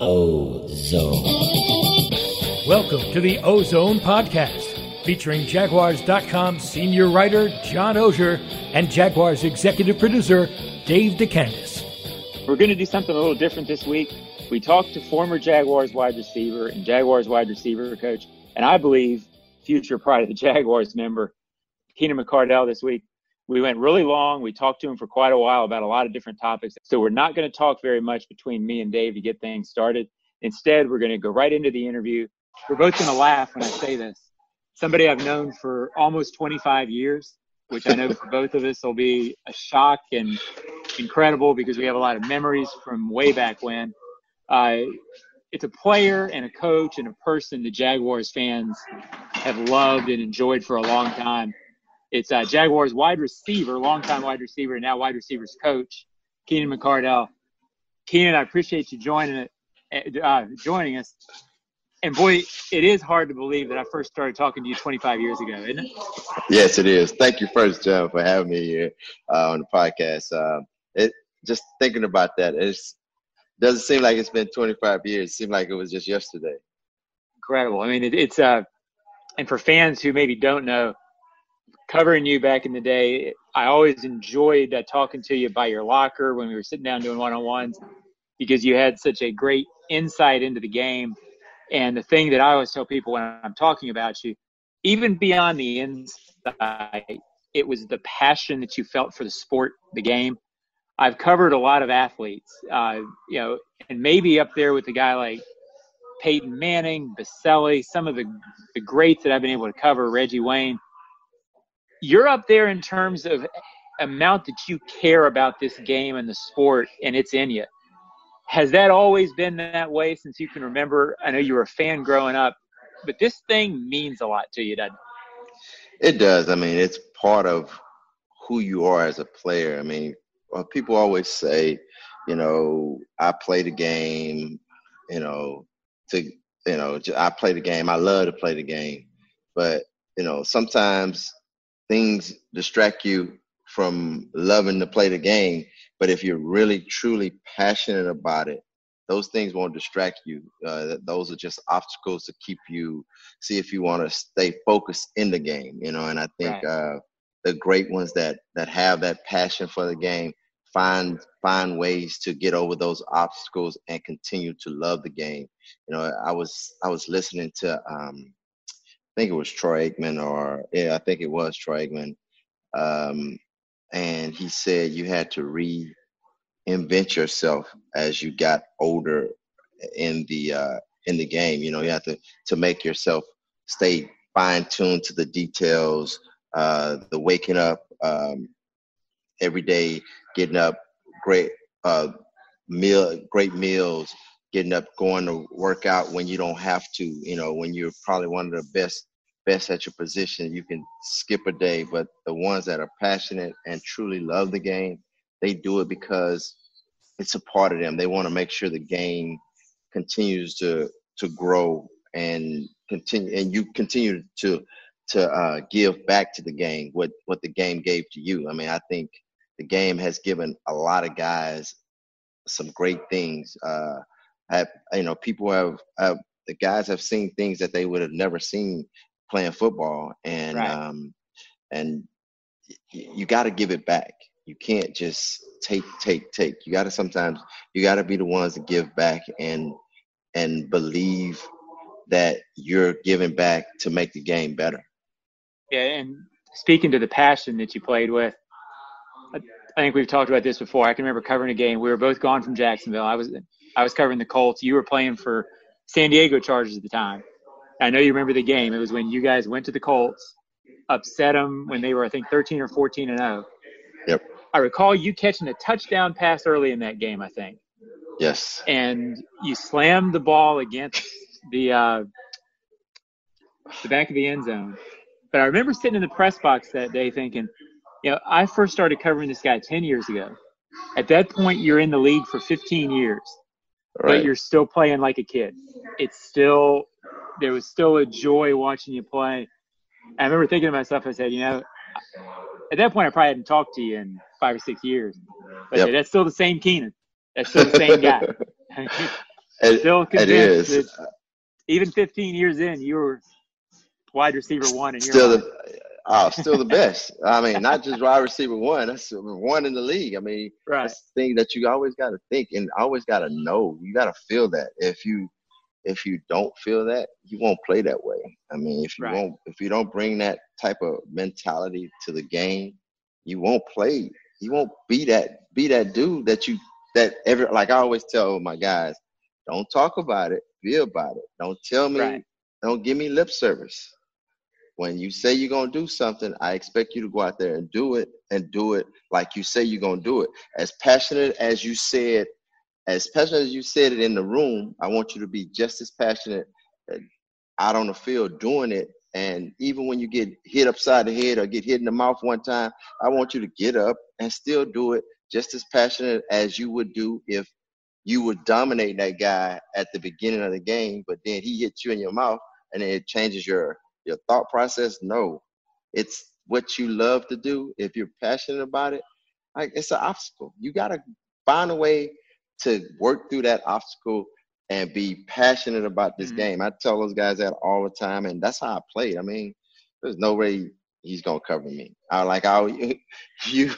O-Zone. Welcome to the O-Zone Podcast, featuring Jaguars.com senior writer John Oehser and Jaguars executive producer Dave DeCandis. We're going to do something a little different this week. We talked to former Jaguars wide receiver and Jaguars wide receiver coach, and I believe future Pride of the Jaguars member, Keenan McCardell, this week. We went really long. We talked to him for quite a while about a lot of different topics. So we're not going to talk very much between me and Dave to get things started. Instead, we're going to go right into the interview. We're both going to laugh when I say this. Somebody I've known for almost 25 years, which I know for both of us will be a shock and incredible because we have a lot of memories from way back when. Uh, it's a player and a coach and a person the Jaguars fans have loved and enjoyed for a long time. It's uh, Jaguars wide receiver, longtime wide receiver, and now wide receivers coach, Keenan McCardell. Keenan, I appreciate you joining it, uh, joining us. And boy, it is hard to believe that I first started talking to you 25 years ago, isn't it? Yes, it is. Thank you first, John, for having me here uh, on the podcast. Uh, it just thinking about that, it doesn't seem like it's been 25 years. It seemed like it was just yesterday. Incredible. I mean, it, it's uh, and for fans who maybe don't know, covering you back in the day, I always enjoyed uh, talking to you by your locker when we were sitting down doing one on ones because you had such a great insight into the game. And the thing that I always tell people when I'm talking about you, even beyond the insight, it was the passion that you felt for the sport, the game. I've covered a lot of athletes, uh, you know, and maybe up there with a guy like Peyton Manning, Boselli, some of the, the greats that I've been able to cover, Reggie Wayne you're up there in terms of amount that you care about this game and the sport and it's in you. Has that always been that way since you can remember? I know you were a fan growing up, but this thing means a lot to you, doesn't it? It does. I mean, it's part of who you are as a player. I mean, uh, people always say, you know, I play the game, you know, to, you know, I play the game. I love to play the game. But, you know, sometimes things distract you from loving to play the game. But if you're really truly passionate about it, those things won't distract you. Uh, those are just obstacles to keep you see if you want to stay focused in the game. You know, and I think right. uh, the great ones that that have that passion for the game find find ways to get over those obstacles and continue to love the game. You know, I was I was listening to um, think it was Troy Aikman or yeah, I think it was Troy Aikman. Um, and he said you had to reinvent yourself as you got older in the uh, in the game. You know, you have to to make yourself stay fine tuned to the details, uh, the waking up um, every day, getting up, great uh, meal, great meals, getting up, going to work out when you don't have to, you know, when you're probably one of the best best at your position, you can skip a day. But the ones that are passionate and truly love the game, they do it because it's a part of them. They want to make sure the game continues to to grow and continue, and you continue to to uh, give back to the game what what the game gave to you. I mean, I think the game has given a lot of guys some great things. Uh, have you know people have, have the guys have seen things that they would have never seen playing football, and right. um, and you got to give it back. You can't just take, take, take. You got to sometimes you got to be the ones to give back and and believe that you're giving back to make the game better. Yeah, and speaking to the passion that you played with, I think we've talked about this before. I can remember covering a game. We were both gone from Jacksonville. I was I was covering the Colts. You were playing for San Diego Chargers at the time. I know you remember the game. It was when you guys went to the Colts, upset them when they were, I think, 13 or 14 and 0. Yep. I recall you catching a touchdown pass early in that game, I think. Yes. And you slammed the ball against the uh, the back of the end zone. But I remember sitting in the press box that day thinking, you know, I first started covering this guy 10 years ago. At that point, you're in the league for 15 years, right. but you're still playing like a kid. It's still there was still a joy watching you play. I remember thinking to myself, I said, you know, at that point, I probably hadn't talked to you in five or six years. But yep. that's still the same Keenan. That's still the same guy. it, still convinced it is. that even 15 years in, you were wide receiver one, and still the oh, still the best. I mean, not just wide receiver one. That's one in the league. I mean, right. that's the thing that you always got to think and always got to know. You got to feel that. If you if you don't feel that, you won't play that way. I mean, if you right. won't, if you don't bring that type of mentality to the game, you won't play. You won't be that be that dude that you that every like I always tell my guys, don't talk about it, be about it. Don't tell me, right. don't give me lip service. When you say you're gonna do something, I expect you to go out there and do it and do it like you say you're gonna do it. As passionate as you said as passionate as you said it in the room, I want you to be just as passionate uh, out on the field doing it. And even when you get hit upside the head or get hit in the mouth one time, I want you to get up and still do it just as passionate as you would do if you would dominate that guy at the beginning of the game, but then he hits you in your mouth and it changes your your thought process. No, it's what you love to do. If you're passionate about it, like it's an obstacle. You gotta find a way to work through that obstacle and be passionate about this mm-hmm. game. I tell those guys that all the time, and that's how I played. I mean, there's no way he's gonna cover me. I like I you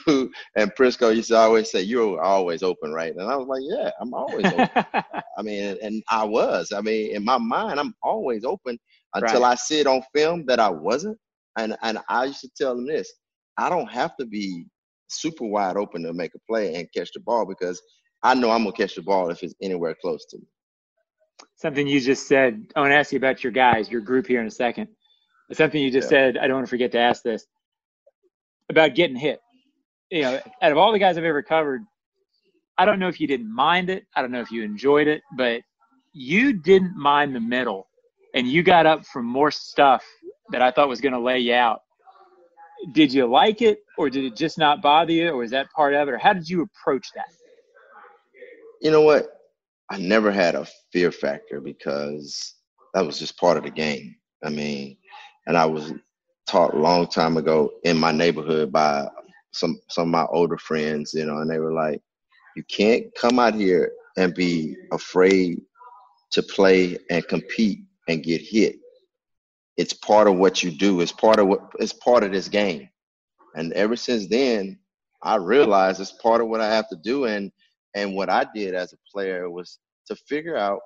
and Prisco used to always say you're always open, right? And I was like, yeah, I'm always open. I mean, and I was. I mean, in my mind, I'm always open until right. I see it on film that I wasn't. And and I used to tell them this: I don't have to be super wide open to make a play and catch the ball because I know I'm gonna catch the ball if it's anywhere close to me. Something you just said. I want to ask you about your guys, your group here in a second. Something you just yeah. said. I don't want to forget to ask this about getting hit. You know, out of all the guys I've ever covered, I don't know if you didn't mind it. I don't know if you enjoyed it, but you didn't mind the middle, and you got up from more stuff that I thought was going to lay you out. Did you like it, or did it just not bother you, or was that part of it, or how did you approach that? You know what? I never had a fear factor because that was just part of the game. I mean, and I was taught a long time ago in my neighborhood by some some of my older friends, you know, and they were like, you can't come out here and be afraid to play and compete and get hit. It's part of what you do. It's part of what it's part of this game. And ever since then, I realized it's part of what I have to do. And and what I did as a player was to figure out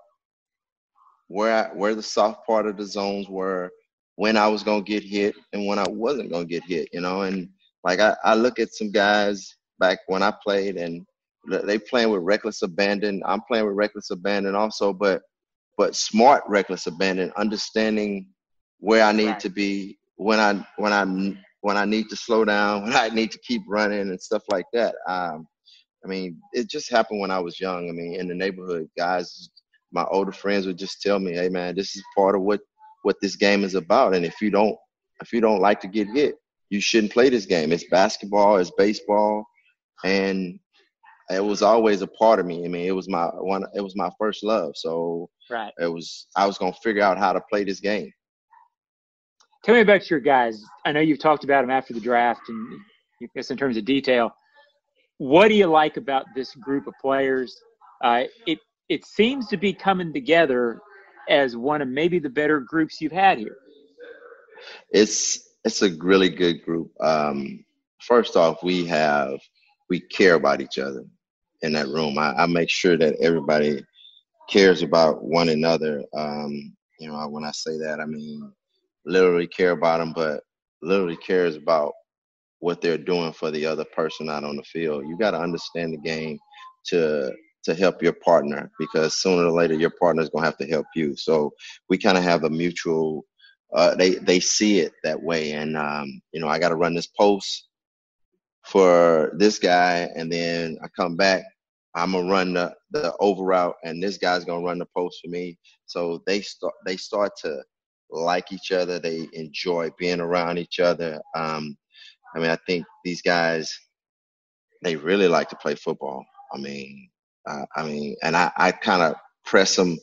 where I, where the soft part of the zones were, when I was gonna get hit, and when I wasn't gonna get hit. You know, and like I, I look at some guys back when I played, and they playing with reckless abandon. I'm playing with reckless abandon also, but but smart reckless abandon, understanding where I need right. to be when I when I when I need to slow down, when I need to keep running and stuff like that. Um, I mean, it just happened when I was young. I mean, in the neighborhood, guys, my older friends would just tell me, "Hey, man, this is part of what what this game is about. And if you don't if you don't like to get hit, you shouldn't play this game. It's basketball, it's baseball, and it was always a part of me. I mean, it was my one. It was my first love. So right. it was. I was gonna figure out how to play this game. Tell me about your guys. I know you've talked about them after the draft, and I guess in terms of detail what do you like about this group of players? Uh, it it seems to be coming together as one of maybe the better groups you've had here. It's it's a really good group. Um, first off, we have we care about each other in that room. I, I make sure that everybody cares about one another. Um, you know, when I say that, I mean literally care about them, but literally cares about what they're doing for the other person out on the field. You got to understand the game to to help your partner because sooner or later your partner is going to have to help you. So we kind of have a mutual. Uh, they they see it that way, and um, you know I got to run this post for this guy, and then I come back. I'm gonna run the the over route, and this guy's gonna run the post for me. So they start they start to like each other. They enjoy being around each other. Um, I mean, I think these guys, they really like to play football. I mean, uh, I mean, and I, I kind of press them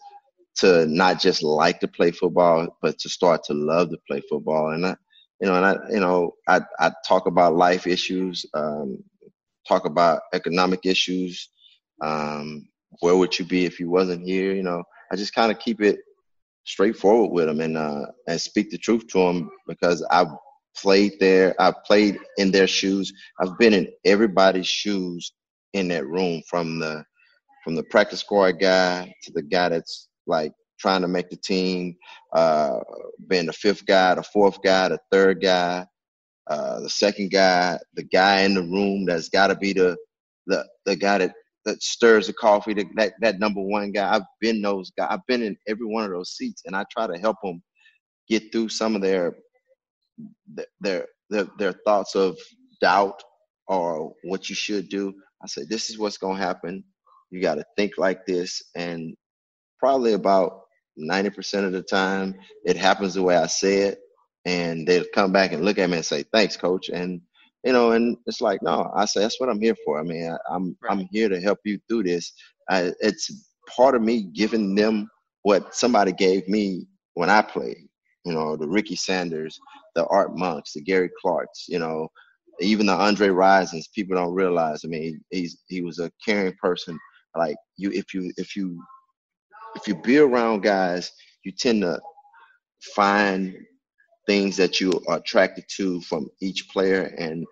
to not just like to play football, but to start to love to play football. And I, you know, and I, you know, I, I talk about life issues, um, talk about economic issues, um, where would you be if you wasn't here? You know, I just kind of keep it straightforward with them and uh, and speak the truth to them because I've played there. I've played in their shoes. I've been in everybody's shoes in that room from the from the practice squad guy to the guy that's like trying to make the team, uh, being the fifth guy, the fourth guy, the third guy, uh, the second guy, the guy in the room that's got to be the the the guy that that stirs the coffee, the, that that number one guy. I've been those guys. I've been in every one of those seats, and I try to help them get through some of their their their, their thoughts of doubt or what you should do. I say, this is what's gonna happen. You got to think like this, and probably about 90% of the time it happens the way I say it and they'll come back and look at me and say, thanks coach. And, you know, and it's like, no, I say, that's what I'm here for. I mean, I, am I'm, right. I'm here to help you through this. I, it's part of me giving them what somebody gave me when I played, you know, the Ricky Sanders, the Art Monks, the Gary Clarks, you know, even the Andre Risons, people don't realize. I mean, he's he was a caring person. Like you, if you if you if you be around guys, you tend to find things that you are attracted to from each player and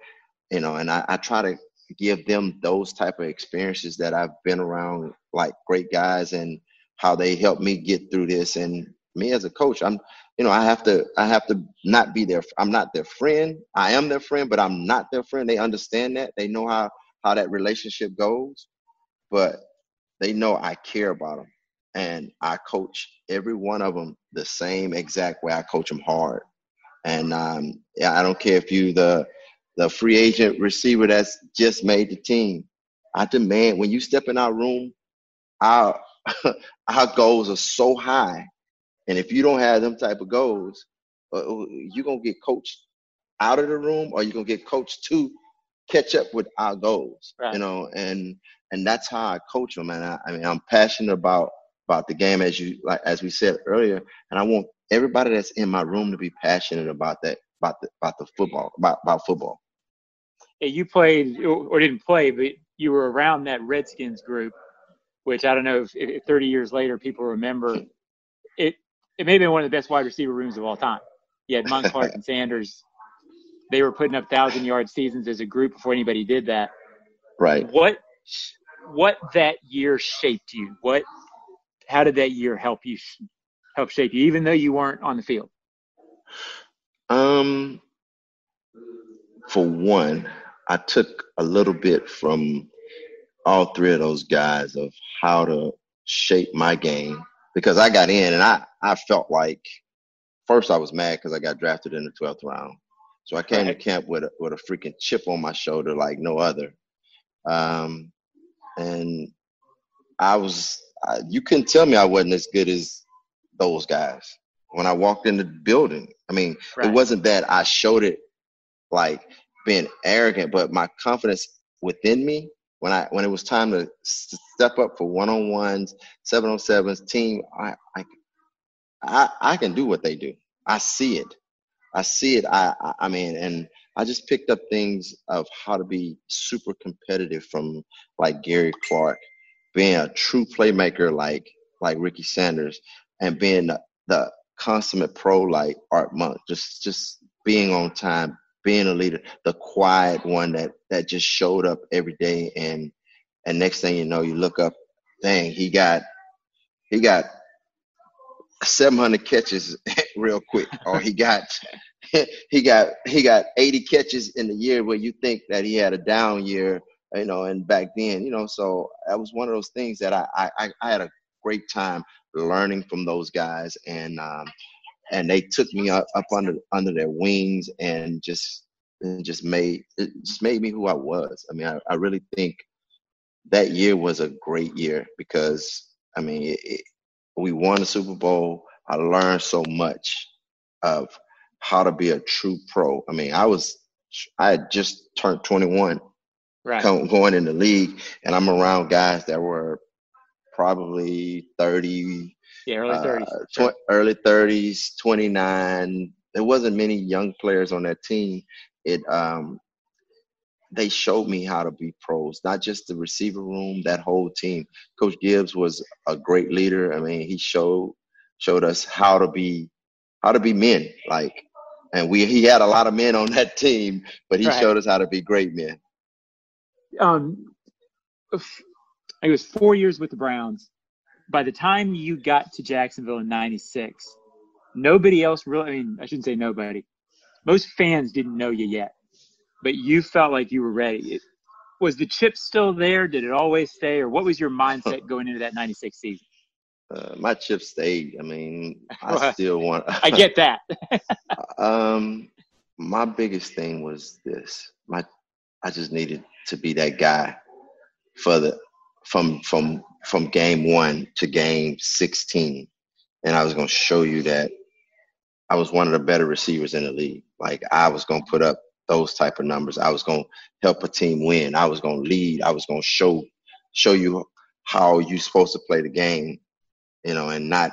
you know and I, I try to give them those type of experiences that I've been around like great guys and how they helped me get through this and me as a coach I'm you know I have to I have to not be their I'm not their friend. I am their friend but I'm not their friend. They understand that. They know how how that relationship goes but they know I care about them and I coach every one of them the same exact way. I coach them hard, and um, yeah, I don't care if you the the free agent receiver that's just made the team. I demand when you step in our room, our our goals are so high, and if you don't have them type of goals, uh, uh you're gonna get coached out of the room, or you're gonna get coached to catch up with our goals. Right. You know, and and that's how I coach them. And I, I mean, I'm passionate about about the game as you like as we said earlier, and I want everybody that's in my room to be passionate about that about the about the football about about football. Yeah, you played or didn't play, but you were around that Redskins group, which I don't know if, if 30 years later people remember. It may have been one of the best wide receiver rooms of all time. You had Monk, Clark, and Sanders. They were putting up thousand yard seasons as a group before anybody did that. Right. What what that year shaped you? What how did that year help you help shape you, even though you weren't on the field? Um, for one, I took a little bit from all three of those guys of how to shape my game because I got in and I, I felt like first I was mad because I got drafted in the 12th round. So I came right. to camp with a, with a freaking chip on my shoulder like no other. Um, and I was I, you couldn't tell me I wasn't as good as those guys when I walked in the building. I mean, right. it wasn't that I showed it like being arrogant, but my confidence within me when I when it was time to step up for one on ones, seven on sevens, team, I, I I I can do what they do. I see it. I see it. I, I I mean, and I just picked up things of how to be super competitive from like Gary Clark being a true playmaker like like Ricky Sanders and being the, the consummate pro like Art Monk, just just being on time, being a leader, the quiet one that that just showed up every day. And and next thing you know you look up, dang, he got he got 700 catches real quick. Or he got he got he got 80 catches in the year where you think that he had a down year you know, and back then, you know, so that was one of those things that I, I, I had a great time learning from those guys. And, um, and they took me up, up under, under their wings and just, and just made, it just made me who I was. I mean, I, I really think that year was a great year because, I mean, it, it, we won the Super Bowl. I learned so much of how to be a true pro. I mean, I was, I had just turned 21 right. come, going in the league, and I'm around guys that were probably 30, yeah, early 30s, uh, tw- early 30s, 29. There wasn't many young players on that team. It um, they showed me how to be pros, not just the receiver room, that whole team. Coach Gibbs was a great leader. I mean, he showed showed us how to be how to be men. Like, and we he had a lot of men on that team, but he right. showed us how to be great men. Um, it was four years with the Browns. By the time you got to Jacksonville in '96, nobody else really. I mean, I shouldn't say nobody. Most fans didn't know you yet, but you felt like you were ready. It, was the chip still there? Did it always stay, or what was your mindset going into that '96 season? Uh, my chip stayed. I mean, I still want. I get that. um, my biggest thing was this. My, I just needed to be that guy for the from from from game one to game sixteen, and I was going to show you that I was one of the better receivers in the league. Like I was going to put up those type of numbers. I was going to help a team win. I was going to lead. I was going to show show you how you're supposed to play the game you know, and not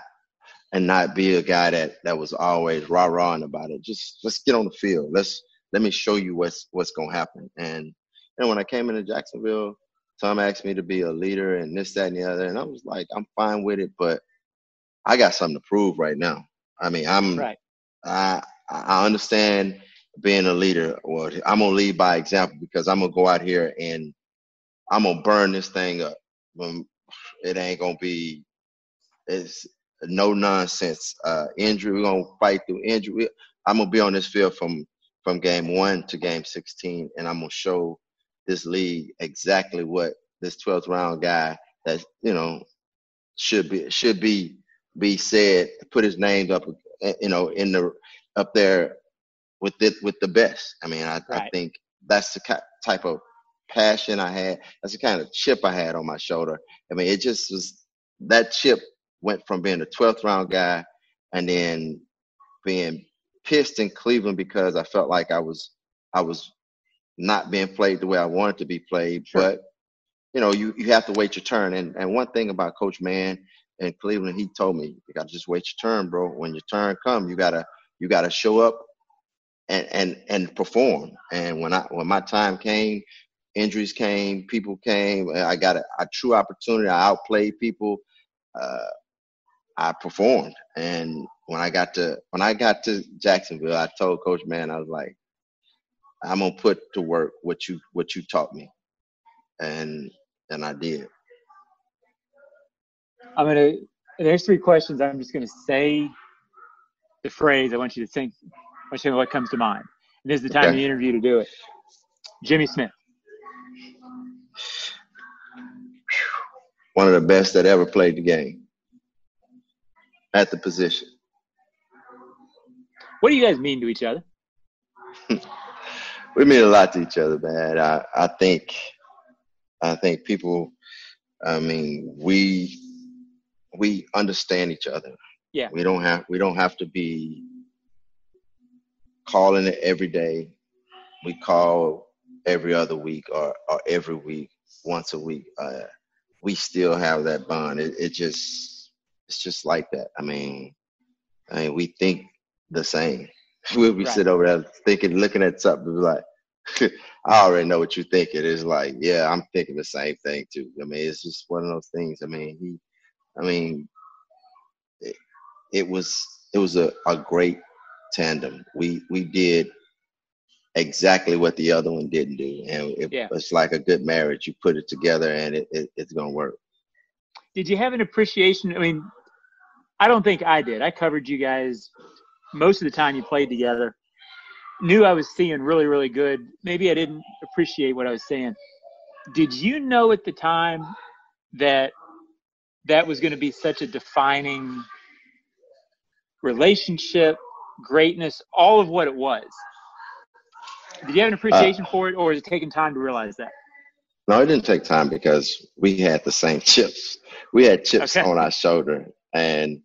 and not be a guy that that was always rah rahing about it. Just let's get on the field. Let's let me show you what's what's gonna happen. And and when I came into Jacksonville, Tom asked me to be a leader and this, that, and the other, and I was like, I'm fine with it, but I got something to prove right now. I mean, I'm right. I I understand being a leader. Well, I'm gonna lead by example because I'm gonna go out here and I'm gonna burn this thing up. It ain't gonna be it's no nonsense. Uh, injury, we're gonna fight through injury. I'm gonna be on this field from from game one to game 16, and I'm gonna show this league exactly what this 12th round guy that you know should be should be be said. Put his name up, uh, you know, in the up there with it with the best. I mean, I, right. I think that's the type of passion I had. That's the kind of chip I had on my shoulder. I mean, it just was that chip went from being a 12th round guy and then being pissed in Cleveland because I felt like I was I was not being played the way I wanted to be played. Sure. But you know, you, you have to wait your turn. And and one thing about Coach Mann in Cleveland, he told me, you gotta just wait your turn, bro. When your turn come, you gotta you gotta show up and and and perform. And when I when my time came, injuries came, people came, I got a, a true opportunity. I outplayed people. Uh, I performed. And when I got to when I got to Jacksonville, I told Coach Mann, I was like, I'm gonna put to work what you what you taught me. And and I did. I'm gonna there's three questions. I'm just gonna say the phrase. I want you to think I want you to know what comes to mind. And this is the time okay. of the interview to do it. Jimmy Smith. One of the best that ever played the game at the position. What do you guys mean to each other? We mean a lot to each other, man. I, I think I think people I mean we we understand each other. Yeah. We don't have we don't have to be calling it every day. We call every other week or, or every week, once a week. Uh, we still have that bond. It, it just it's just like that. I mean, I mean, we think the same. We'll be right. sit over there thinking, looking at something, like, I already know what you're thinking. It's like, yeah, I'm thinking the same thing too. I mean, it's just one of those things. I mean, he, I mean, it, it was it was a, a great tandem. We we did exactly what the other one didn't do, and it, yeah. it's like a good marriage. You put it together, and it, it it's gonna work. Did you have an appreciation? I mean, I don't think I did. I covered you guys most of the time you played together. Knew I was seeing really, really good. Maybe I didn't appreciate what I was saying. Did you know at the time that that was going to be such a defining relationship, greatness, all of what it was? Did you have an appreciation uh, for it, or is it taking time to realize that? No, it didn't take time because we had the same chips. We had chips okay. on our shoulder, and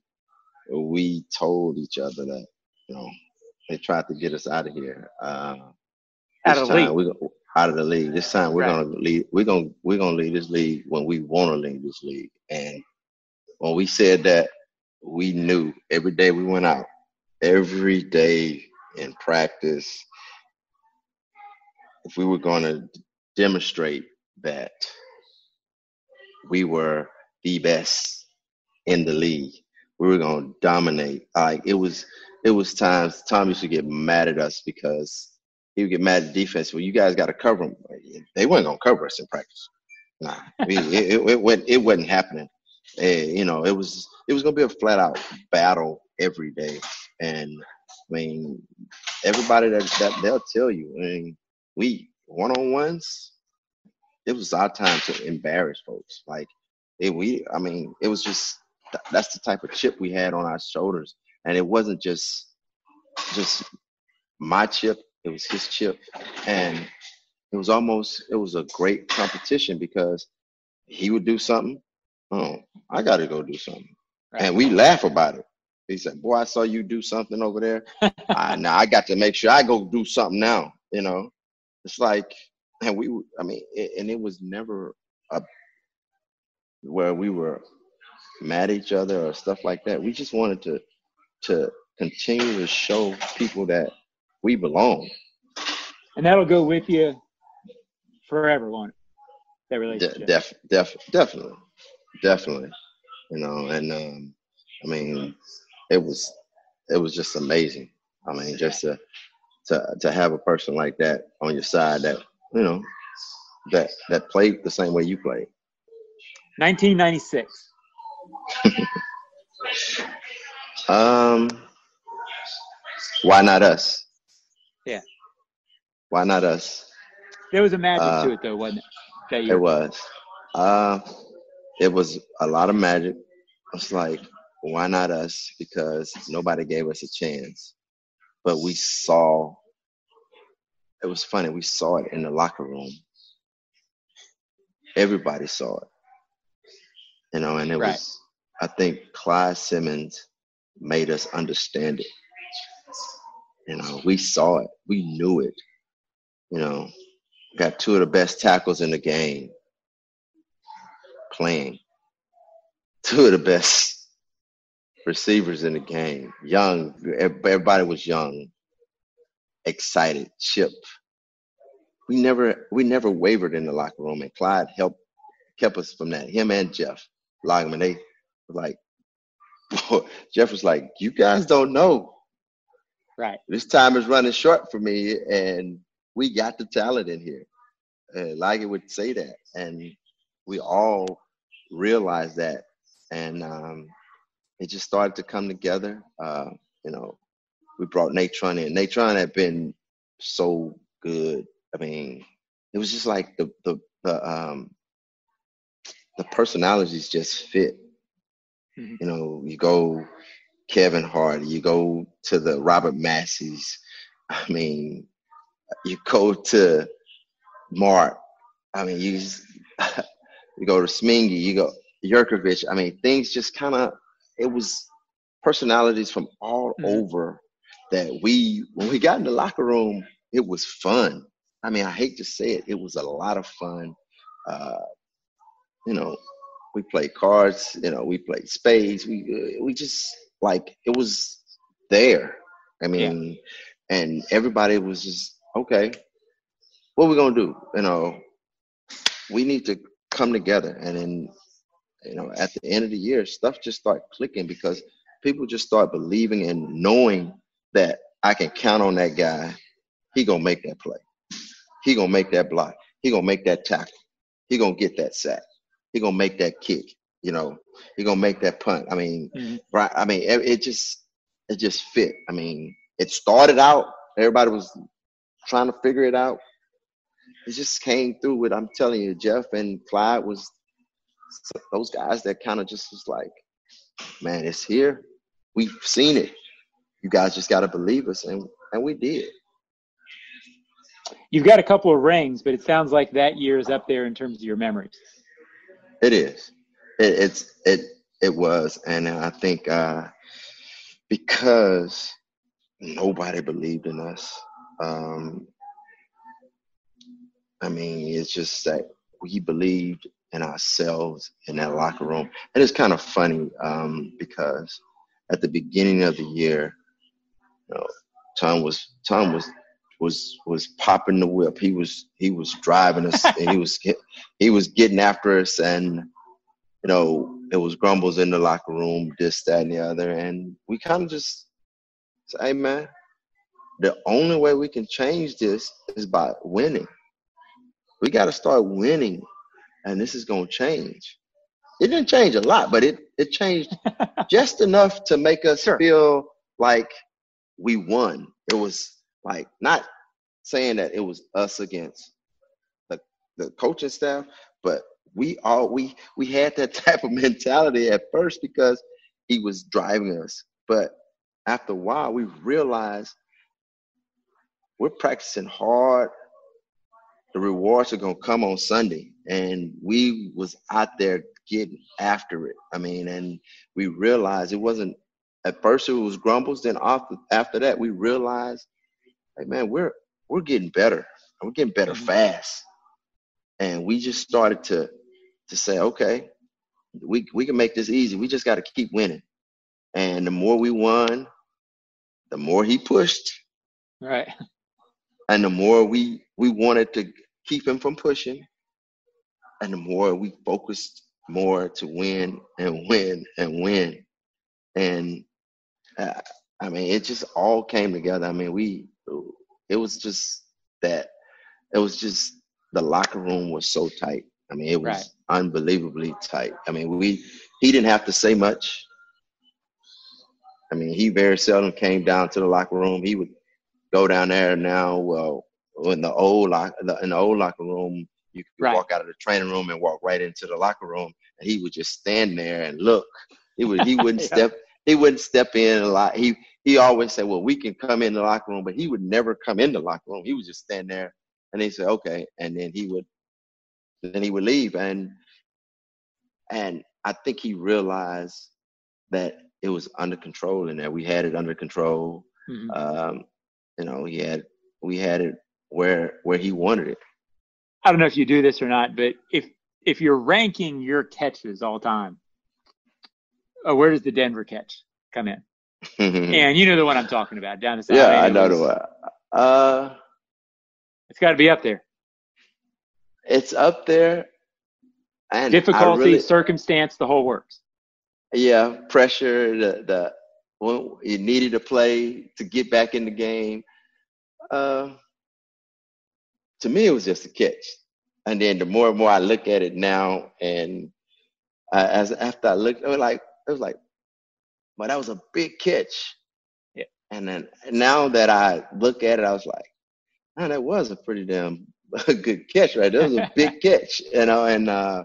we told each other that you know they tried to get us out of here. Uh, out of the league. We, out of the league. This time we're right. gonna lead. We're gonna we're gonna leave this league when we want to lead this league. And when we said that, we knew every day we went out, every day in practice. if we were going to demonstrate that we were the best in the league, we were going to dominate. Like it was, it was times Tom used to get mad at us because he would get mad at defense. Well, you guys got to cover them. They weren't to cover us in practice. Nah, it, it, it, went, it wasn't happening. You know, it was it was to be a flat out battle every day. And I mean, everybody that, that they'll tell you. I mean, we one on ones. It was our time to embarrass folks. Like it, we, I mean, it was just that's the type of chip we had on our shoulders, and it wasn't just just my chip. It was his chip, and it was almost it was a great competition because he would do something. Oh, I got to go do something, right. and we laugh about it. He said, "Boy, I saw you do something over there. uh, now I got to make sure I go do something now." You know, it's like, and we, I mean, it, and it was never a where we were mad at each other or stuff like that. We just wanted to to continue to show people that we belong. And that'll go with you forever, won't it? That relationship. De- def, def, definitely, definitely. You know, and um, I mean, it was it was just amazing. I mean, just to to to have a person like that on your side that you know that that played the same way you played. 1996. um, why not us? Yeah. Why not us? There was a magic uh, to it, though, wasn't it? It was. Uh, it was a lot of magic. It's like, why not us? Because nobody gave us a chance. But we saw. It was funny. We saw it in the locker room. Everybody saw it. You know, and it right. was. I think Clyde Simmons made us understand it. You know, we saw it. We knew it. You know, got two of the best tackles in the game playing. Two of the best receivers in the game. Young, everybody was young, excited, chip. We never we never wavered in the locker room, and Clyde helped kept us from that. Him and Jeff Lageman, they were Jeff was like, "You guys don't know, right? This time is running short for me, and we got the talent in here." Uh, Liger would say that, and we all realized that, and um, it just started to come together. Uh, you know, we brought Natrone in. Natrone had been so good. I mean, it was just like the the the um the personalities just fit. Mm-hmm. You know, you go Kevin Hardy, you go to the Robert Massey's. I mean, you go to Mark. I mean, you you go to Smeenge, you go Jurkovic. I mean, things just kind of it was personalities from all mm-hmm. over that we when we got in the locker room, it was fun. I mean, I hate to say it, it was a lot of fun. Uh, you know, we played cards. You know, we played spades. We uh, we just like it was there. I mean, yeah. and everybody was just okay. What we gonna do? You know, we need to come together, and then you know, at the end of the year, stuff just start clicking because people just start believing and knowing that I can count on that guy. He gonna make that play. He gonna make that block. He gonna make that tackle. He gonna get that sack. He gonna make that kick. You know, he gonna make that punt. I mean, mm-hmm. right? I mean, it, it just it just fit. I mean, it started out. Everybody was trying to figure it out. It just came through with. I'm telling you, Jeff and Clyde was those guys that kind of just was like, man, it's here. We've seen it. You guys just got to believe us, and and we did. You've got a couple of rings, but it sounds like that year is up there in terms of your memories. It is. It, it's it it was, and I think uh, because nobody believed in us. Um, I mean, it's just that we believed in ourselves in that locker room. And it's kind of funny um, because at the beginning of the year, you know, Tom was Tom was was was popping the whip. He was he was driving us, and he was he was getting after us, and you know it was grumbles in the locker room, this, that, and the other, and we kind of just say, "Hey, man, the only way we can change this is by winning. We got to start winning, and this is going to change." It didn't change a lot, but it it changed just enough to make us sure. feel like we won. It was like not saying that it was us against the the coaching staff, but we all we we had that type of mentality at first because he was driving us. But after a while, we realized we're practicing hard. The rewards are gonna come on Sunday, and we was out there getting after it. I mean, and we realized it wasn't at first it was grumbles. Then after after that, we realized, hey man, we're we're getting better. We're getting better mm-hmm. fast. And we just started to to say, okay, we we can make this easy. We just got to keep winning. And the more we won, the more he pushed. Right. And the more we we wanted to keep him from pushing, and the more we focused more to win and win and win. And uh, I mean, it just all came together. I mean, we it was just that it was just the locker room was so tight. I mean, it was right. unbelievably tight. I mean, we he didn't have to say much. I mean, he very seldom came down to the locker room. He would go down there now. Well, in the old lock, in the old locker room, you could right. walk out of the training room and walk right into the locker room, and he would just stand there and look. He would he wouldn't yeah. step he wouldn't step in a lot. He he always said, "Well, we can come in the locker room," but he would never come in the locker room. He would just stand there, and they said, "Okay," and then he would then he would leave, and and I think he realized that it was under control and that we had it under control. Mm-hmm. Um, you know, he had we had it where where he wanted it. I don't know if you do this or not, but if if you're ranking your catches all time, uh, where does the Denver catch come in? And you know the one I'm talking about down the side. Yeah, I know the one. Uh, it's got to be up there. It's up there. And difficulty, really, circumstance, the whole works. Yeah, pressure, the the when you needed to play to get back in the game. Uh, to me, it was just a catch. And then the more and more I look at it now, and uh, as after I looked, it was like it was like, but that was a big catch. Yeah. And then now that I look at it, I was like, man, that was a pretty damn good catch, right? That was a big catch, you know. And uh,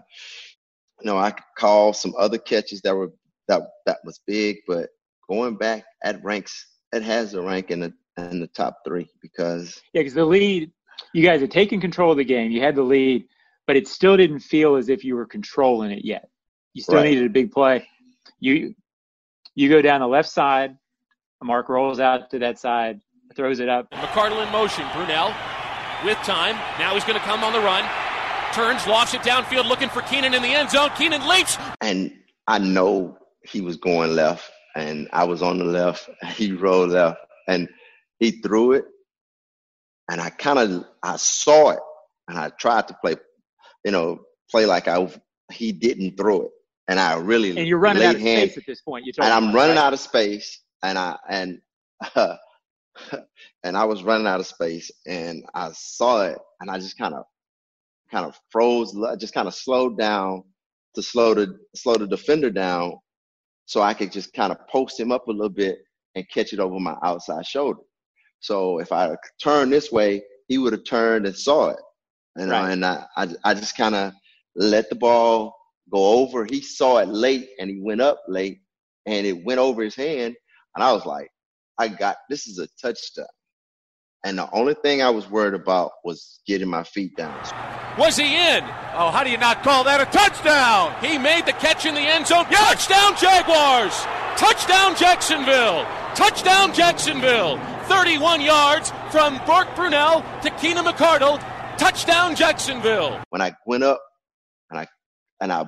you know, I could call some other catches that were that that was big, but going back at ranks, it has a rank in the in the top three because yeah, because the lead, you guys had taken control of the game, you had the lead, but it still didn't feel as if you were controlling it yet. You still right. needed a big play you you go down the left side. Mark rolls out to that side, throws it up. McCardell in motion. Brunell with time. Now he's going to come on the run. Turns, lofts it downfield, looking for Keenan in the end zone. Keenan leaps. And I know he was going left, and I was on the left. He rolled left, and he threw it. And I kind of I saw it, and I tried to play, you know, play like I he didn't throw it and I really and you're running out of hand, space at this point. and I'm running right? out of space, and I and uh, and I was running out of space, and I saw it, and I just kind of kind of froze, just kind of slowed down to slow the slow the defender down, so I could just kind of post him up a little bit and catch it over my outside shoulder. So if I turned this way, he would have turned and saw it, you know, right. and I I, I just kind of let the ball go over. He saw it late and he went up late and it went over his hand. And I was like, I got this is a touchdown. And the only thing I was worried about was getting my feet down. Was he in? Oh, how do you not call that a touchdown? He made the catch in the end zone. Yes! Touchdown, Jaguars! Touchdown, Jacksonville! Touchdown, Jacksonville! 31 yards from Mark Brunell to Keenan McCardell. Touchdown, Jacksonville! When I went up and I and I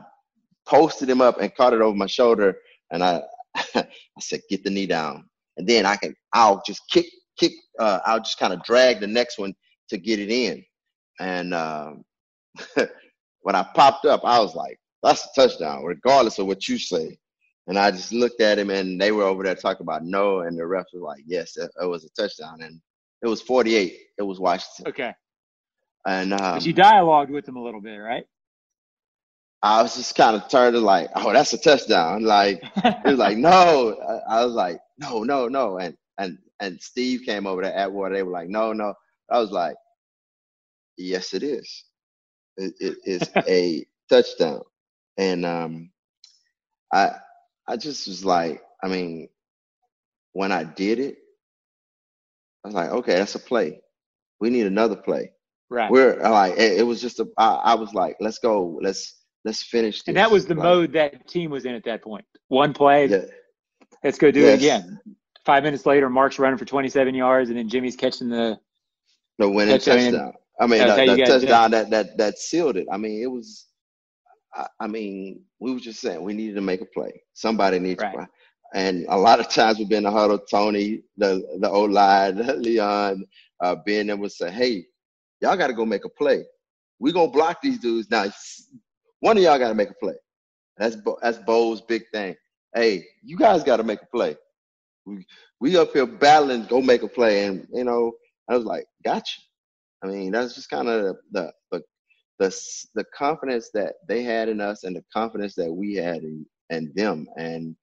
posted him up and caught it over my shoulder, and I I said, "Get the knee down," and then I can I'll just kick kick. Uh, I'll just kind of drag the next one to get it in. And um, when I popped up, I was like, "That's a touchdown, regardless of what you say." And I just looked at him, and they were over there talking about no, and the ref was like, "Yes, it, it was a touchdown." And it was 48. It was Washington. Okay. And um, but you dialogued with him a little bit, right? I was just kind of turned to like, oh, that's a touchdown. Like it was like, no. I, I, was like, no, no, no. And and and Steve came over to Atwater. They were like, no, no. I was like, yes, it is. It, it is a touchdown. And um, I I just was like, I mean, when I did it, I was like, okay, that's a play. We need another play. Right. We're like, it, it was just a. I, I was like, let's go. Let's let's finish this. And that was the like, mode that team was in at that point. One play, Yeah. let's go do Yes. it again. Five minutes later, Mark's running for 27 yards, and then Jimmy's catching the. The winning you- touchdown. I mean, that's the, how you the guys did it. touchdown that that that sealed it. I mean, it was. I, I mean, we were just saying we needed to make a play. Somebody needs Right. to. And a lot of times we've been in the huddle. Tony, the the O line, Leon, uh, Ben, and would say, "Hey, y'all got to go make a play. We gonna block these dudes now. One of y'all got to make a play. That's that's Bo's big thing. Hey, you guys got to make a play. We we up here battling. Go make a play. And you know, I was like, gotcha. I mean, that's just kind of the the the the confidence that they had in us and the confidence that we had in, in them. And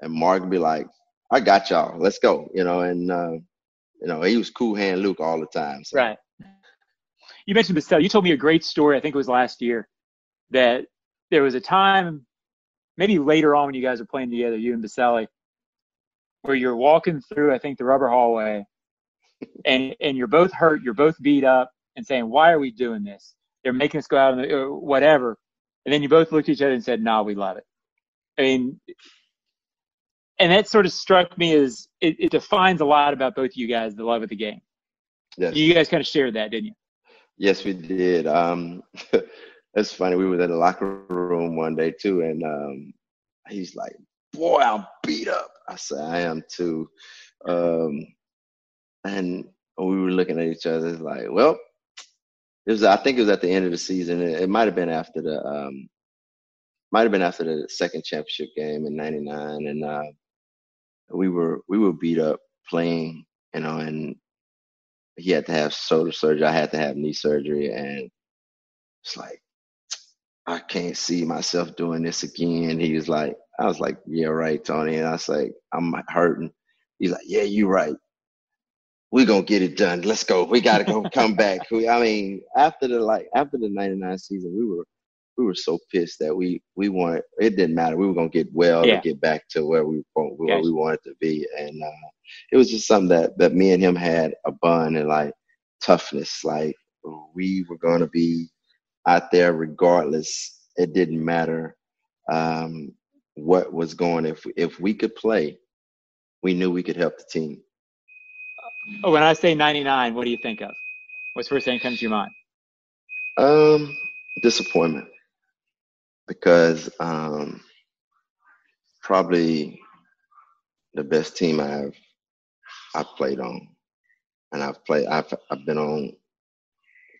and Mark would be like, I got y'all. Let's go. You know, and uh, you know, he was cool hand Luke all the time. So. Right. You mentioned Boselli. You told me a great story. I think it was last year that there was a time, maybe later on when you guys were playing together, you and Boselli, where you're walking through, I think, the rubber hallway, and and you're both hurt, you're both beat up, and saying, "Why are we doing this? They're making us go out, and or whatever." And then you both looked at each other and said, "Nah, we love it." I mean, and that sort of struck me as it, it defines a lot about both of you guys, the love of the game. Yes. You guys kind of shared that, didn't you? Yes, we did. Um, it's funny. We were in the locker room one day too, and um, he's like, "Boy, I'm beat up." I said, "I am too." Um, and we were looking at each other It's like, "Well, it was." I think it was at the end of the season. It, it might have been after the, um, might have been after the second championship game in '99, and uh, we were we were beat up playing, you know, and he had to have shoulder surgery. I had to have knee surgery, and it's like I can't see myself doing this again. He was like, I was like, yeah, right, Tony. And I was like, I'm hurting. He's like, yeah, you're right. We're gonna get it done. Let's go. We gotta go come back. We, I mean, after the like after the '99 season, we were we were so pissed that we we wanted. It didn't matter. We were gonna get well Yeah. and get back to where we where Gotcha. we wanted to be, and uh, it was just something that that me and him had a bond and like toughness. Like we were gonna be out there regardless. It didn't matter um, what was going. If if we could play, we knew we could help the team. Oh, when I say 99, what do you think of? What's the first thing that comes to your mind? Um, disappointment because um, probably the best team I've I've played on, and I've played. I've I've been on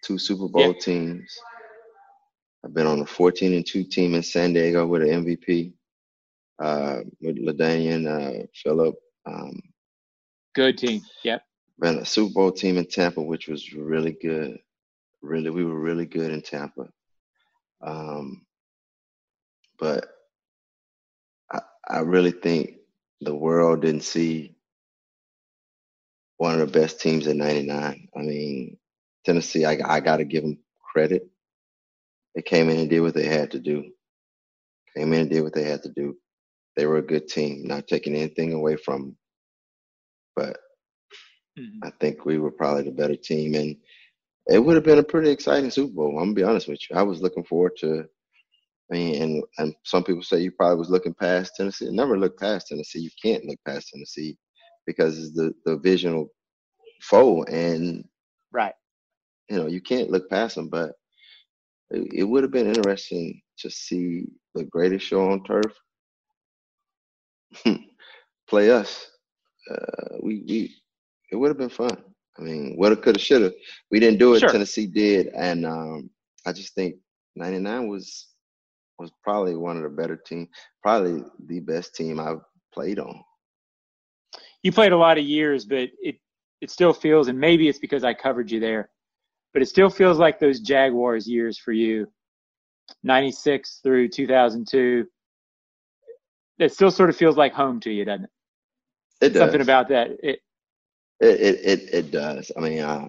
two Super Bowl Yeah. teams. I've been on a 14 and two team in San Diego with an MVP uh, with LaDainian, uh, Philip. Um, Good team. Yep. been a Super Bowl team in Tampa, which was really good. Really, we were really good in Tampa. Um, but I, I really think the world didn't see one of the best teams in '99. I mean, Tennessee. I, I got to give them credit. They came in and did what they had to do. Came in and did what they had to do. They were a good team. Not taking anything away from them, but Mhm. I think we were probably the better team, and it would have been a pretty exciting Super Bowl. I'm gonna be honest with you. I was looking forward to. I mean, and and some people say you probably was looking past Tennessee. Never look past Tennessee. You can't look past Tennessee because it's the the divisional foe, and Right. you know you can't look past them. But it, it would have been interesting to see the greatest show on turf play us. Uh, we we it would have been fun. I mean, woulda, coulda, shoulda. We didn't do it. Sure. Tennessee did, and um, I just think '99 was was probably one of the better team, probably the best team I've played on. You played a lot of years, but it it still feels, and maybe it's because I covered you there, but it still feels like those Jaguars years for you, '96 through 2002. It still sort of feels like home to you, doesn't it? It does. Something about that. It, It it it, it does. I mean, uh,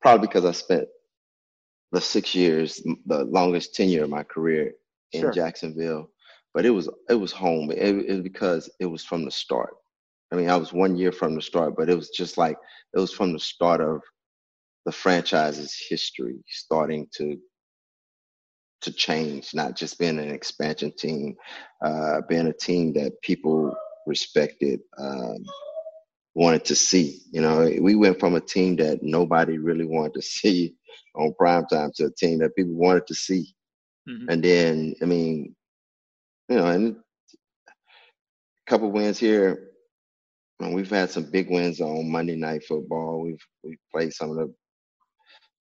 probably because I spent the six years, the longest tenure of my career in Sure. Jacksonville, but it was it was home. It, it because it was from the start. I mean, I was one year from the start, but it was just like it was from the start of the franchise's history starting to to change, not just being an expansion team, uh, being a team that people respected, um, wanted to see. You know, we went from a team that nobody really wanted to see on prime time to a team that people wanted to see. Mhm. And then, I mean, you know, and a couple wins here. And we've had some big wins on Monday Night Football. We've we've played some of the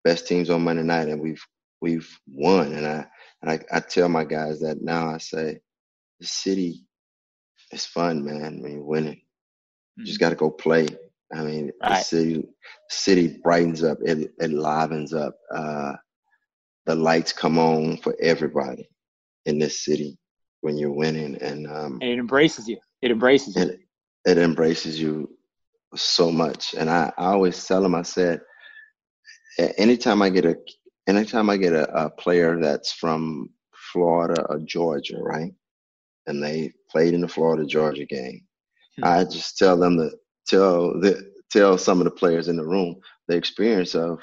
best teams on Monday night, and we've we've won. And I and I, I tell my guys that now. I say, the city is fun, man. When you're winning, you just got to go play. I mean, the city city brightens up. It it livens up. Uh, the lights come on for everybody in this city when you're winning, and um, and it embraces you. It embraces you. it it embraces you so much. And I, I always tell them, I said, anytime I get a anytime I get a, a player that's from Florida or Georgia, right, and they played in the Florida Georgia game, Hmm. I just tell them to tell the tell some of the players in the room the experience of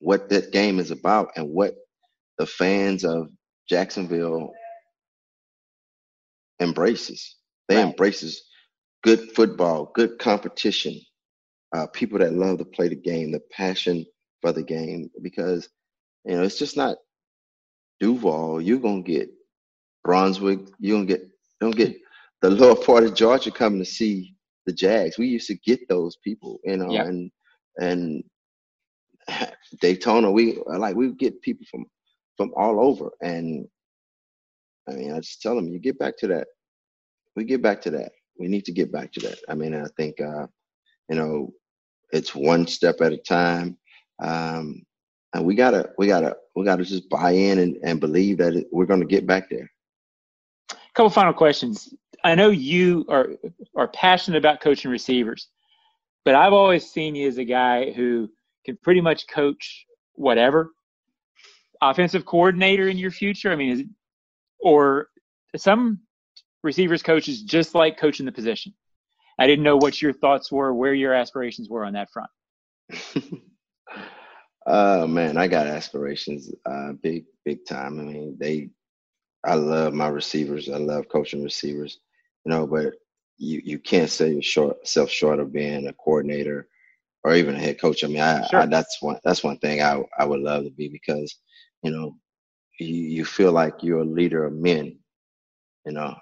what that game is about and what the fans of Jacksonville embraces. They Right. embraces good football, good competition, uh, people that love to play the game, the passion for the game. Because you know it's just not Duval. You're gonna get Brunswick. You're gonna get don't get the lower part of Georgia coming to see the Jags. We used to get those people, you know, Yep. and and Daytona. We like we get people from from all over, and I mean, I just tell them, you get back to that. We get back to that. We need to get back to that. I mean, I think, uh, you know, it's one step at a time. Um, and we gotta, we gotta, we gotta just buy in and, and believe that it, we're to get back there. A couple final questions. I know you are are passionate about coaching receivers, but I've always seen you as a guy who can pretty much coach whatever. Offensive coordinator in your future? I mean, is or some receivers coaches just like coaching the position. I didn't know what your thoughts were, where your aspirations were on that front. uh man, I got aspirations, uh, big, big time. I mean, they, I love my receivers. I love coaching receivers, you know, but you, you can't sell yourself short of being a coordinator or even a head coach. I mean, I, Sure. I that's one, that's one thing I, I would love to be because, you know, you, you feel like you're a leader of men, you know,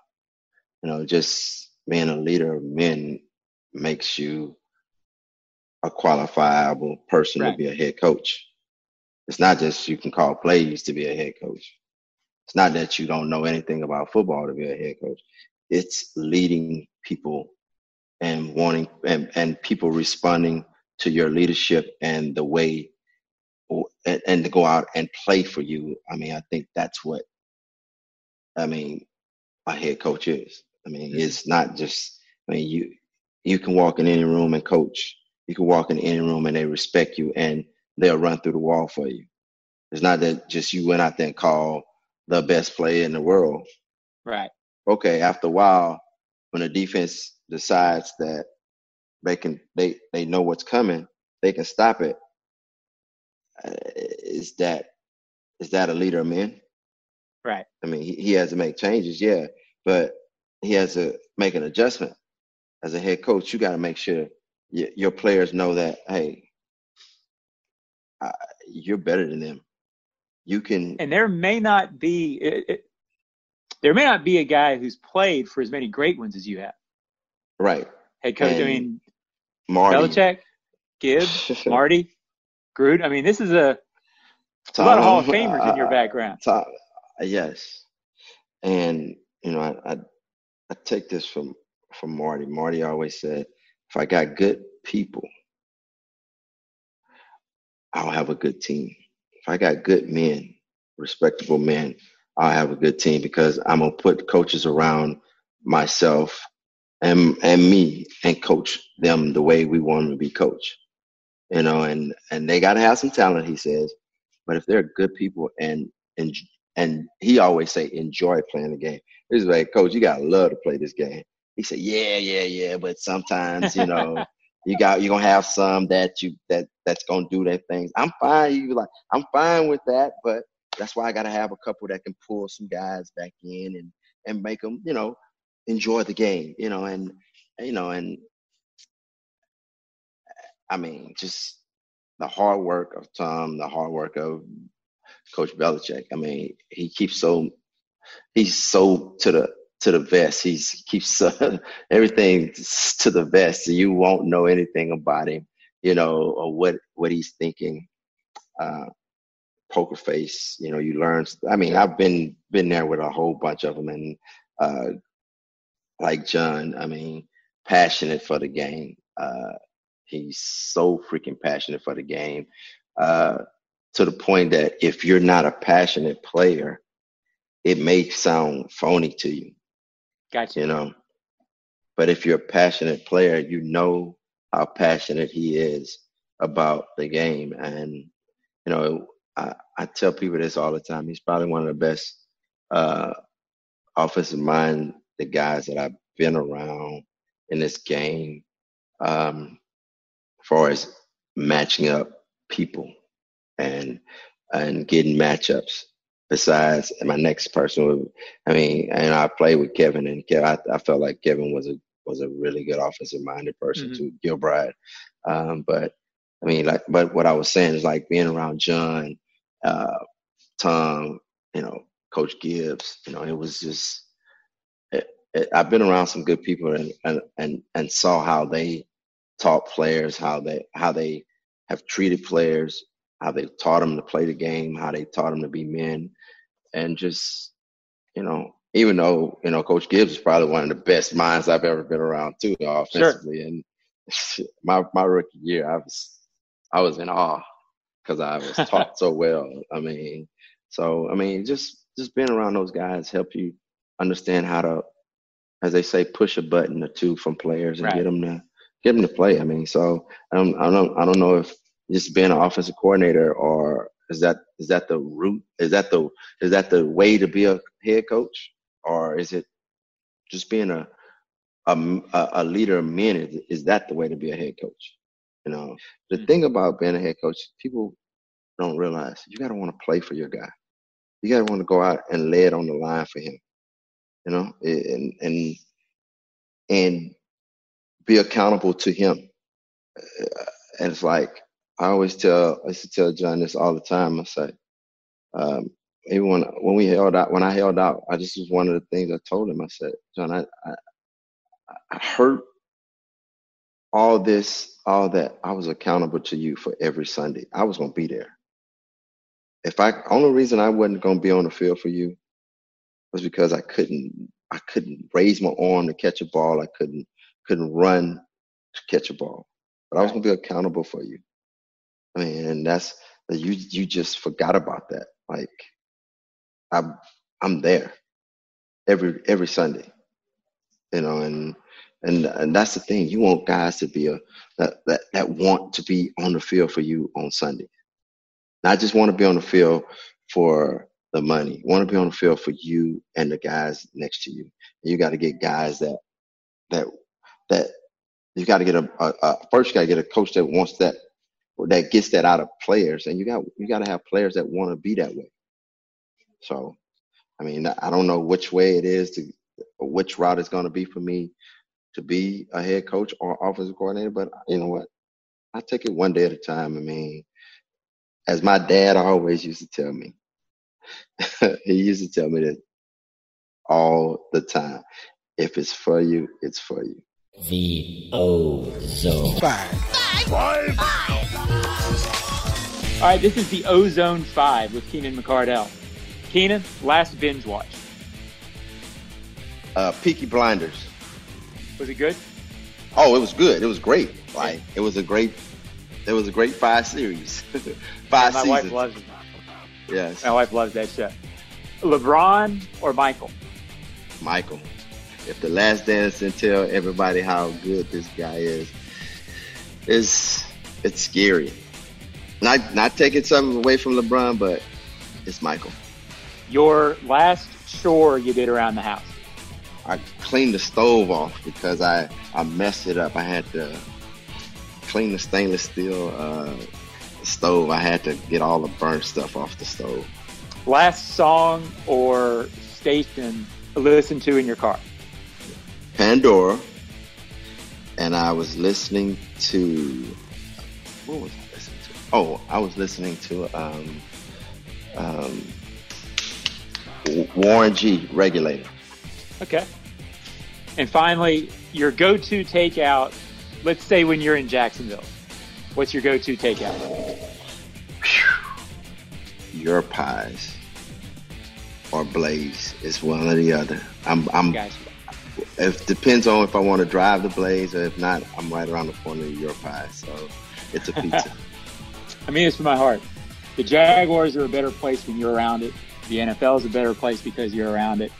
you know, just being a leader of men makes you a qualifiable person Right. to be a head coach. It's not just you can call plays to be a head coach. It's not that you don't know anything about football to be a head coach. It's leading people and wanting and, and people responding to your leadership and the way and, and to go out and play for you. I mean, I think that's what I mean a head coach is. I mean, it's not just I mean you you can walk in any room and coach. You can walk in any room and they respect you and they'll run through the wall for you. It's not that just you went out there and called the best player in the world. Right. Okay, after a while, when the defense decides that they can they they know what's coming, they can stop it. Uh, is that is that a leader of men? Right. I mean, he, he has to make changes, yeah, but he has to make an adjustment. As a head coach, you got to make sure y- your players know that, hey, uh, you're better than them. You can, And there may not be it, it, there may not be a guy who's played for as many great ones as you have. right. Head coach. I mean, Marty. Belichick, Gibbs, Marty, Gruden. I mean, this is a, Tom, a lot of Hall of Famers uh, in your uh, background. Tom, yes, and you know, I, I I take this from from Marty. Marty always said, if I got good people, I'll have a good team. If I got good men, respectable men, I'll have a good team because I'm gonna put coaches around myself and and me and coach them the way we want them to be coached. You know, and and they gotta have some talent, he says. But if they're good people and and and he always say enjoy playing the game. He's like, Coach, you gotta love to play this game. He said, Yeah, yeah, yeah, but sometimes, you know, you got you're gonna have some that you that that's gonna do their things. I'm fine. You like, I'm fine with that, but that's why I gotta have a couple that can pull some guys back in and and make them, you know, enjoy the game, you know, and you know, and I mean, just the hard work of Tom, the hard work of Coach Belichick. I mean, he keeps so he's so to the to the vest. He's keeps uh, everything to the vest, you won't know anything about him, you know, or what what he's thinking. Uh, poker face, you know, you learn. I mean, I've been been there with a whole bunch of them, and uh, like John, I mean, passionate for the game. Uh, he's so freaking passionate for the game uh, to the point that if you're not a passionate player, it may sound phony to you. Gotcha. You know, but if you're a passionate player, you know how passionate he is about the game. And, you know, I, I tell people this all the time. He's probably one of the best uh, offensive mind the guys that I've been around in this game, um, as far as matching up people and and getting matchups besides my next person. would, I mean, and I played with Kevin, and I, I felt like Kevin was a was a really good offensive minded person mm-hmm. too, Gilbride. Um, but I mean, like, but what I was saying is like being around John, uh, Tom, you know, Coach Gibbs. You know, it was just. It, it, I've been around some good people and, and and and saw how they taught players, how they how they have treated players, how they taught them to play the game, how they taught them to be men, and just you know, even though you know Coach Gibbs is probably one of the best minds I've ever been around too, offensively. Sure. And my my rookie year, I was I was in awe because I was taught so well. I mean, so I mean, just just being around those guys help you understand how to, as they say, push a button or two from players and right. get them to get them to play. I mean, so I don't I don't I don't know if just being an offensive coordinator or is that is that the root? Is that the is that the way to be a head coach, or is it just being a a, a leader of men? Is, is that the way to be a head coach? You know, the mm-hmm. thing about being a head coach, people don't realize you got to want to play for your guy. You got to want to go out and lay it on the line for him. You know, and and and be accountable to him. And it's like I always tell I used to tell John this all the time. I say, um, even when when we held out, when I held out, I just was one of the things I told him. I said, John, I I, I heard all this, all that. I was accountable to you for every Sunday. I was gonna be there. If I only reason I wasn't gonna be on the field for you was because I couldn't I couldn't raise my arm to catch a ball. I couldn't couldn't run to catch a ball. But I was gonna be accountable for you. I mean, and that's you you just forgot about that. Like I'm I'm there every every Sunday. You know, and and and that's the thing. You want guys to be a that that, that want to be on the field for you on Sunday. Not just want to be on the field for the money. Want to be on the field for you and the guys next to you. You got to get guys that that that you got to get a, a, a first you got to get a coach that wants that that gets that out of players, and you got you got to have players that want to be that way. So, I mean, I don't know which way it is to which route it's going to be for me to be a head coach or offensive coordinator, but you know what? I take it one day at a time. I mean, as my dad always used to tell me, he used to tell me that all the time. If it's for you, it's for you. The O-Zone. Five. Five. Five. Five. All right, this is the O-Zone 5 with Keenan McCardell. Keenan, last binge watch. Uh, Peaky Blinders. Was it good? Oh, it was good. It was great. Like it was a great, it was a great five series, five My seasons. wife loves it. yes, My wife loves that show. LeBron or Michael? Michael. If the Last Dance didn't tell everybody how good this guy is, it's it's scary. Not not taking something away from LeBron, but it's Michael. Your last chore you did around the house? I cleaned the stove off because I I messed it up. I had to clean the stainless steel uh, stove. I had to get all the burnt stuff off the stove. Last song or station to listen to in your car? Pandora, and I was listening to what was I listening to? Oh, I was listening to um, um, Warren G. Regulator. Okay. And finally, your go-to takeout. Let's say when you're in Jacksonville, what's your go-to takeout? Your pies or Blaze. It's one or the other. I'm I'm Guys, it depends on if I want to drive the Blaze or if not, I'm right around the corner of your pie. So it's a pizza. I mean it's from my heart. The Jaguars are a better place when you're around it. The NFL is a better place because you're around it.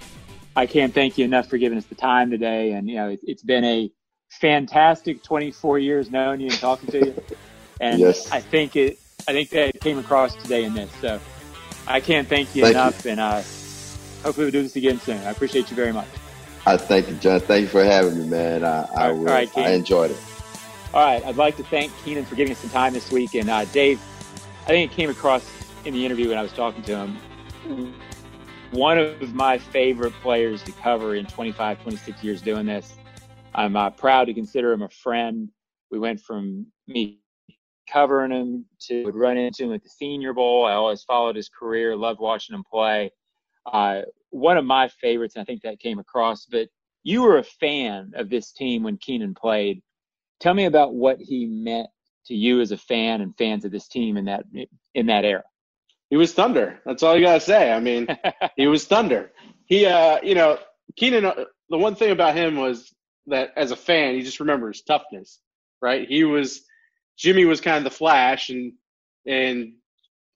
I can't thank you enough for giving us the time today. And you know, it, it's been a fantastic 24 years knowing you and talking to you. And Yes. I think it, I think that came across today in this. So I can't thank you Thank enough. And uh, hopefully we'll do this again soon. I appreciate you very much. I thank you, John. Thank you for having me, man. I, I, All right, will- all right, I enjoyed it. All right, I'd like to thank Keenan for giving us some time this week. And uh, Dave, I think it came across in the interview when I was talking to him. One of my favorite players to cover in 25, 26 years doing this. I'm uh, proud to consider him a friend. We went from me covering him to would run into him at the Senior Bowl. I always followed his career, loved watching him play. Uh, one of my favorites, and I think that came across. But you were a fan of this team when Keenan played tell me about what he meant to you as a fan and fans of this team in that in that era. He was thunder. That's all you gotta say. I mean, he was thunder. He, uh, you know, Keenan. uh, The one thing about him was that as a fan, you just remember his toughness, right? He was Jimmy was kind of the flash, and and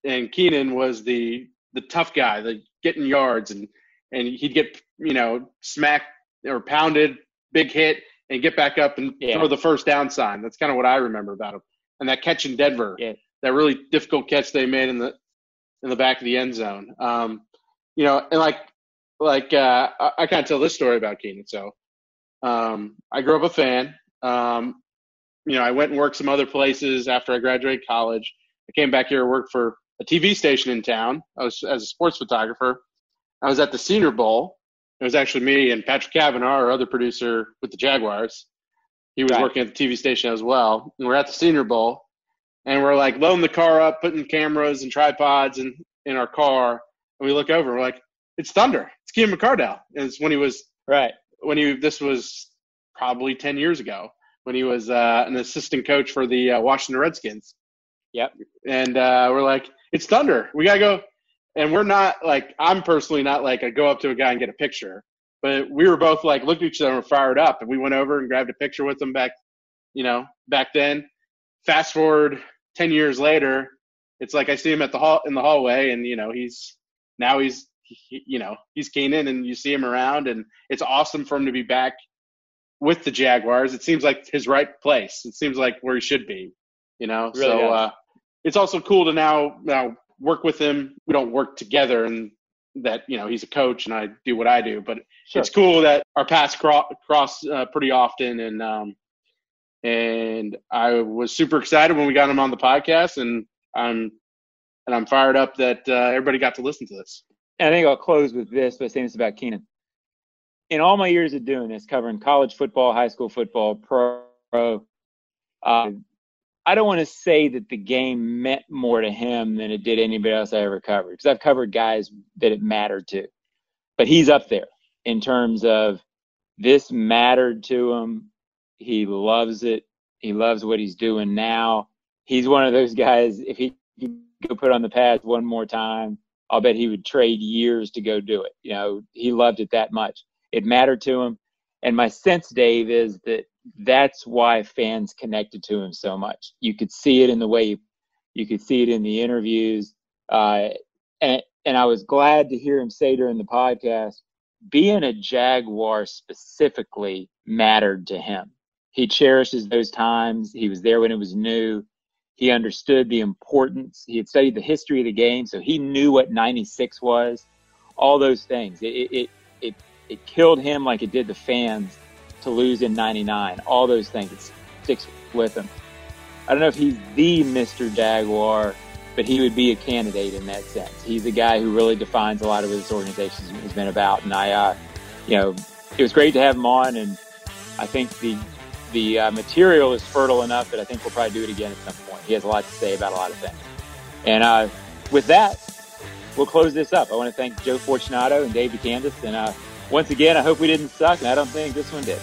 and Keenan was the the tough guy, the getting yards, and and he'd get you know smacked or pounded, big hit, and get back up and Yeah. throw the first down sign. That's kind of what I remember about him. And that catch in Denver, Yeah. that really difficult catch they made in the in the back of the end zone. Um, you know, and like like uh, I, I kind of tell this story about Keenan. So um, I grew up a fan. Um, you know, I went and worked some other places after I graduated college. I came back here and worked for a TV station in town. I was as a sports photographer. I was at the Senior Bowl. It was actually me and Patrick Kavanaugh, our other producer with the Jaguars. He was Right. working at the TV station as well. And we're at the Senior Bowl, and we're like loading the car up, putting cameras and tripods in in our car, and we look over. and We're like, "It's Thunder! It's Keenan McCardell!" And it's when he was Right. when he this was probably 10 years ago when he was uh, an assistant coach for the uh, Washington Redskins. Yep. And uh, we're like, it's Thunder. We gotta go. And we're not like I'm personally not like I go up to a guy and get a picture, but we were both like looked at each other and fired up, and we went over and grabbed a picture with him back, you know, back then. Fast forward 10 years later, it's like I see him at the hall in the hallway, and you know he's now he's he, you know he's Keenan, and you see him around, and it's awesome for him to be back with the Jaguars. It seems like his right place. It seems like where he should be. You know, Really so does. uh, it's also cool to now now work with him. We don't work together, and that you know he's a coach and I do what I do, but Sure. it's cool that our paths cro- cross uh, pretty often, and um, and I was super excited when we got him on the podcast, and I'm and I'm fired up that uh, everybody got to listen to this. And I think I'll close with this by saying this about Keenan. In all my years of doing this, covering college football, high school football, pro, uh, I don't want to say that the game meant more to him than it did anybody else I ever covered because I've covered guys that it mattered to. But he's up there in terms of this mattered to him. He loves it. He loves what he's doing now. He's one of those guys. If he could go put on the pads one more time, I'll bet he would trade years to go do it. You know, he loved it that much. It mattered to him. And my sense, Dave, is that that's why fans connected to him so much. You could see it in the way you could see it in the interviews. Uh, and, and I was glad to hear him say during the podcast, being a Jaguar specifically mattered to him. He cherishes those times. He was there when it was new. He understood the importance. He had studied the history of the game, so he knew what 96 was. All those things. It, it, it, it killed him like it did the fans to lose in 99. All those things. It sticks with him. I don't know if he's the Mr. Jaguar, but he would be a candidate in that sense. He's a guy who really defines a lot of what this organization has been about. And I, uh, you know, it was great to have him on, and I think the the uh, material is fertile enough that I think we'll probably do it again at some point. He has a lot to say about a lot of things. And uh, with that, we'll close this up. I want to thank Joe Fortunato and Dave DeCandis. And uh, once again, I hope we didn't suck, and I don't think this one did.